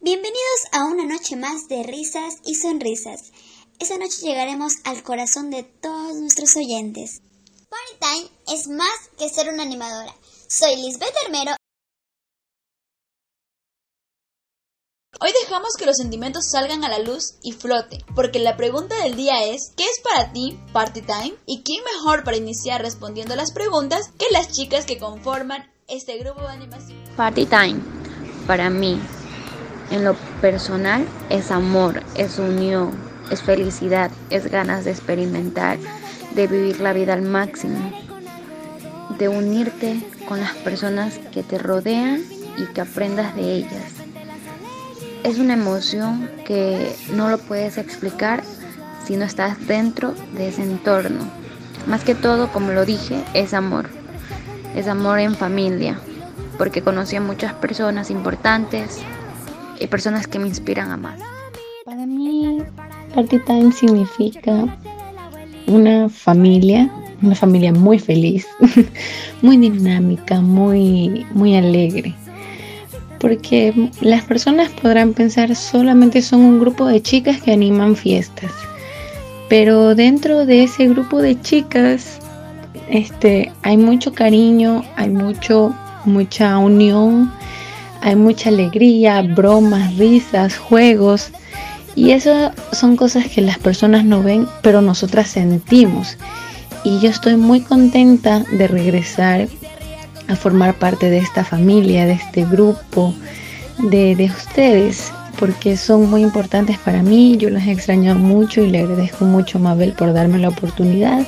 Bienvenidos a una noche más de risas y sonrisas. Esta noche llegaremos al corazón de todos nuestros oyentes. Ponytime es más que ser una animadora. Soy Lisbeth Hermero. Hoy dejamos que los sentimientos salgan a la luz y floten, porque la pregunta del día es, ¿qué es para ti Party Time? ¿Y quién mejor para iniciar respondiendo las preguntas que las chicas que conforman este grupo de animación? Party Time, para mí, en lo personal, es amor, es unión, es felicidad, es ganas de experimentar, de vivir la vida al máximo, de unirte con las personas que te rodean y que aprendas de ellas. Es una emoción que no lo puedes explicar si no estás dentro de ese entorno. Más que todo, como lo dije, es amor. Es amor en familia, porque conocí a muchas personas importantes y personas que me inspiran a más. Para mí, Party Time significa una familia, una familia muy feliz, muy dinámica, muy, muy alegre. Porque las personas podrán pensar solamente son un grupo de chicas que animan fiestas. Pero dentro de ese grupo de chicas este, hay mucho cariño, hay mucho, mucha unión, hay mucha alegría, bromas, risas, juegos. Y eso son cosas que las personas no ven, pero nosotras sentimos. Y yo estoy muy contenta de regresar a formar parte de esta familia, de este grupo, de, de ustedes, porque son muy importantes para mí. Yo los he extrañado mucho y le agradezco mucho a Mabel por darme la oportunidad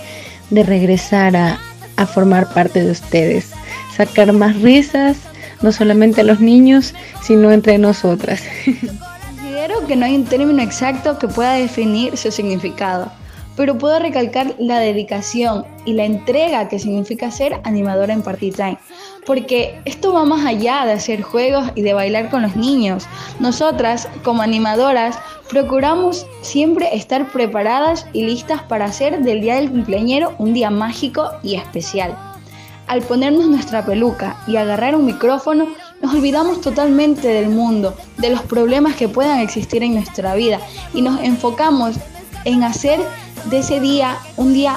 de regresar a, a formar parte de ustedes, sacar más risas, no solamente a los niños, sino entre nosotras. Considero que no hay un término exacto que pueda definir su significado, pero puedo recalcar la dedicación y la entrega que significa ser animadora en Party Time, porque esto va más allá de hacer juegos y de bailar con los niños. Nosotras, como animadoras, procuramos siempre estar preparadas y listas para hacer del día del cumpleañero un día mágico y especial. Al ponernos nuestra peluca y agarrar un micrófono, nos olvidamos totalmente del mundo, de los problemas que puedan existir en nuestra vida y nos enfocamos en hacer de ese día un día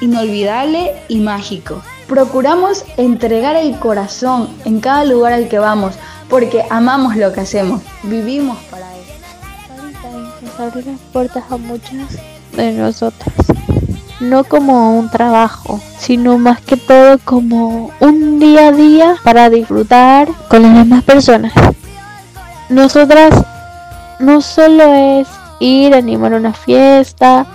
inolvidable y mágico. Procuramos entregar el corazón en cada lugar al que vamos porque amamos lo que hacemos, vivimos para eso. Nos abre las puertas a muchas de nosotras no como un trabajo, sino más que todo como un día a día para disfrutar con las demás personas. Nosotras no solo es ir a animar una fiesta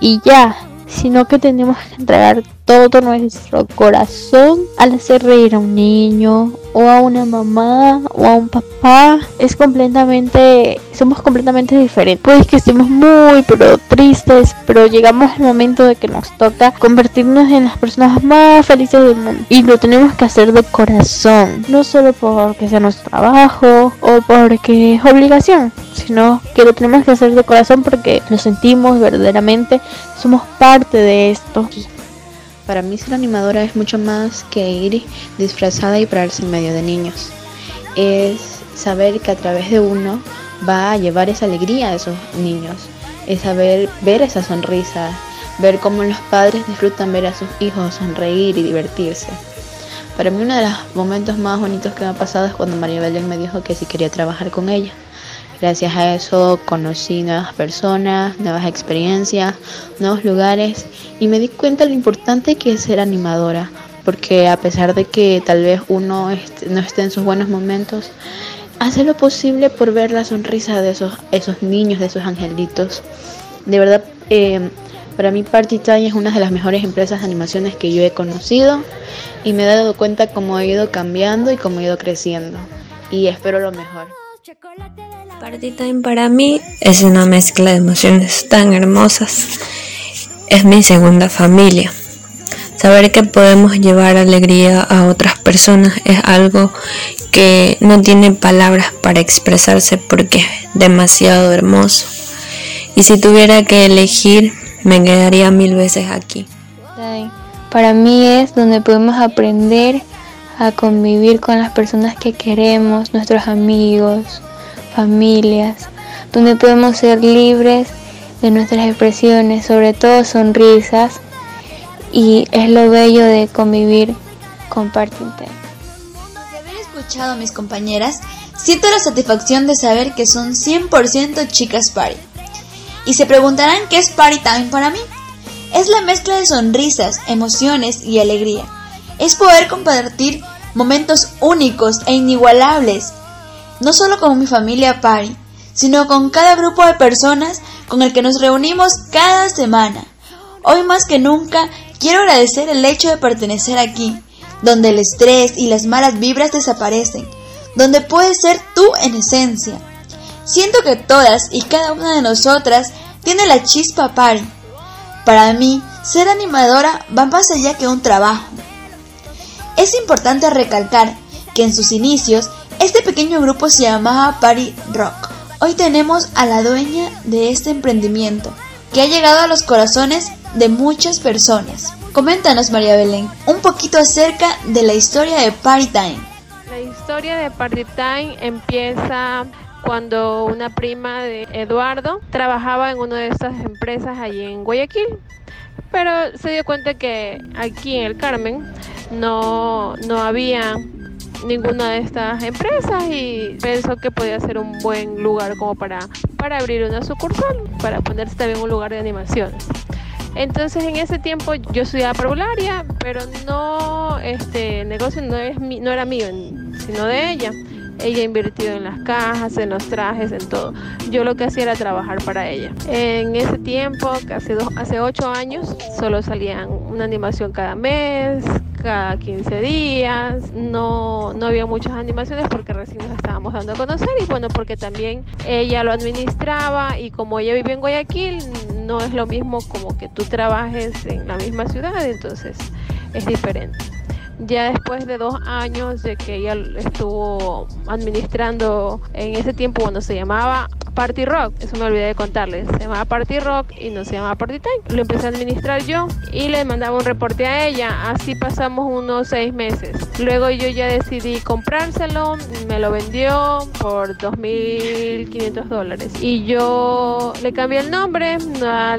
y ya, sino que tenemos que entregar todo nuestro corazón al hacer reír a un niño o a una mamá o a un papá. Es completamente somos completamente diferentes. Pues que estemos muy pero tristes pero llegamos al momento de que nos toca convertirnos en las personas más felices del mundo. Y lo tenemos que hacer de corazón. No solo porque sea nuestro trabajo o porque es obligación sino que lo tenemos que hacer de corazón porque lo sentimos verdaderamente. Somos parte de esto para mí ser animadora es mucho más que ir disfrazada y pararse en medio de niños. Es saber que a través de uno va a llevar esa alegría a esos niños. Es saber ver esa sonrisa, ver cómo los padres disfrutan ver a sus hijos sonreír y divertirse. Para mí uno de los momentos más bonitos que me ha pasado es cuando María Belén me dijo que si quería trabajar con ella. Gracias a eso conocí nuevas personas, nuevas experiencias, nuevos lugares y me di cuenta lo importante que es ser animadora, porque a pesar de que tal vez uno no esté en sus buenos momentos, hace lo posible por ver la sonrisa de esos, esos niños, de esos angelitos. De verdad, eh, para mí Party Time es una de las mejores empresas de animaciones que yo he conocido y me he dado cuenta cómo he ido cambiando y cómo he ido creciendo. Y espero lo mejor. Party Time para mí es una mezcla de emociones tan hermosas. Es mi segunda familia. Saber que podemos llevar alegría a otras personas es algo que no tiene palabras para expresarse porque es demasiado hermoso. Y si tuviera que elegir, me quedaría mil veces aquí. Para mí es donde podemos aprender a convivir con las personas que queremos, nuestros amigos, familias, donde podemos ser libres de nuestras expresiones, sobre todo sonrisas, y es lo bello de convivir con Partintel. De haber escuchado a mis compañeras, siento la satisfacción de saber que son 100% chicas party. Y se preguntarán qué es party time para mí. Es la mezcla de sonrisas, emociones y alegría. Es poder compartir momentos únicos e inigualables, no solo con mi familia party, sino con cada grupo de personas con el que nos reunimos cada semana. Hoy más que nunca quiero agradecer el hecho de pertenecer aquí, donde el estrés y las malas vibras desaparecen, donde puedes ser tú en esencia. Siento que todas y cada una de nosotras tiene la chispa party para mí, ser animadora va más allá que un trabajo. Es importante recalcar que en sus inicios este pequeño grupo se llamaba Party Rock. Hoy tenemos a la dueña de este emprendimiento, que ha llegado a los corazones de muchas personas. Coméntanos, María Belén, un poquito acerca de la historia de Party Time. La historia de Party Time empieza cuando una prima de Eduardo trabajaba en una de estas empresas allí en Guayaquil, pero se dio cuenta que aquí en el Carmen no, no había ninguna de estas empresas y pensó que podía ser un buen lugar como para, para abrir una sucursal, para ponerse también un lugar de animaciones. Entonces en ese tiempo yo estudiaba parvularia, pero no, este negocio no, es, no era mío, sino de ella. Ella ha invertido en las cajas, en los trajes, en todo. Yo lo que hacía era trabajar para ella. En ese tiempo, hace, dos, hace ocho años, solo salían una animación cada mes, cada 15 días. No, no había muchas animaciones porque recién nos estábamos dando a conocer y bueno, porque también ella lo administraba y como ella vive en Guayaquil, no es lo mismo como que tú trabajes en la misma ciudad, entonces es diferente. Ya después de dos años de que ella estuvo administrando en ese tiempo cuando se llamaba Party Rock, eso me olvidé de contarles, se llamaba Party Rock y no se llamaba Party Time. Lo empecé a administrar yo y le mandaba un reporte a ella, así pasamos unos seis meses. Luego yo ya decidí comprárselo, me lo vendió por 2.500 dólares. Y yo le cambié el nombre,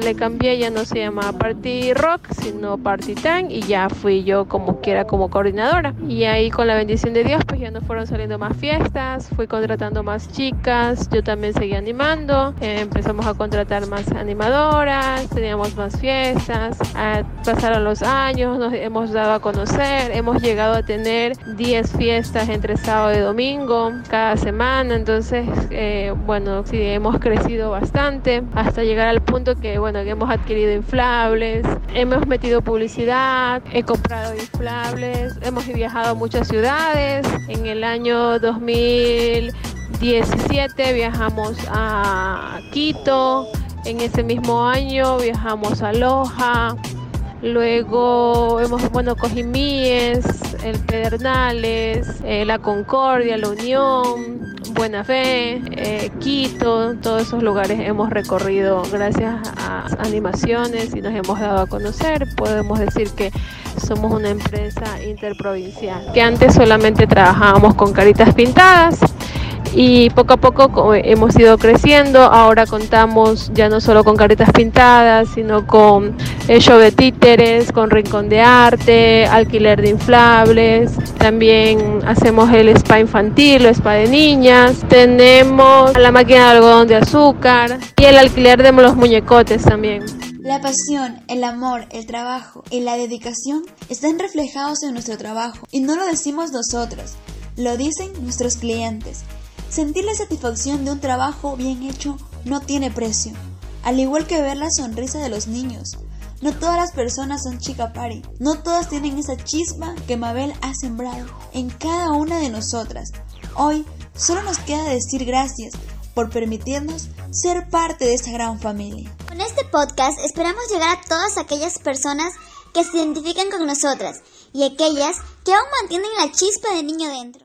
le cambié, ya no se llamaba Party Rock, sino Party Time. Y ya fui yo como quiera como coordinadora. Y ahí con la bendición de Dios pues ya nos fueron saliendo más fiestas, fui contratando más chicas, yo también seguía animando, eh, empezamos a contratar más animadoras, teníamos más fiestas, pasaron los años, nos hemos dado a conocer, hemos llegado a tener 10 fiestas entre sábado y domingo cada semana, entonces eh, bueno, sí, hemos crecido bastante hasta llegar al punto que bueno, hemos adquirido inflables, hemos metido publicidad, he comprado inflables, hemos viajado a muchas ciudades, en el año 2000 17 viajamos a Quito, en ese mismo año viajamos a Loja, luego hemos, bueno, Cojimíes, el Pedernales, eh, la Concordia, la Unión, Buena Fe, eh, Quito, todos esos lugares hemos recorrido gracias a animaciones y nos hemos dado a conocer. Podemos decir que somos una empresa interprovincial, que antes solamente trabajábamos con caritas pintadas y poco a poco hemos ido creciendo. Ahora contamos ya no solo con caritas pintadas, sino con el show de títeres, con rincón de arte, alquiler de inflables. También hacemos el spa infantil o spa de niñas. Tenemos la máquina de algodón de azúcar y el alquiler de los muñecotes también. La pasión, el amor, el trabajo y la dedicación están reflejados en nuestro trabajo y no lo decimos nosotros, lo dicen nuestros clientes. Sentir la satisfacción de un trabajo bien hecho no tiene precio, al igual que ver la sonrisa de los niños. No todas las personas son chica pari, no todas tienen esa chispa que Mabel ha sembrado en cada una de nosotras. Hoy solo nos queda decir gracias por permitirnos ser parte de esta gran familia. Con este podcast esperamos llegar a todas aquellas personas que se identifican con nosotras y aquellas que aún mantienen la chispa de niño dentro.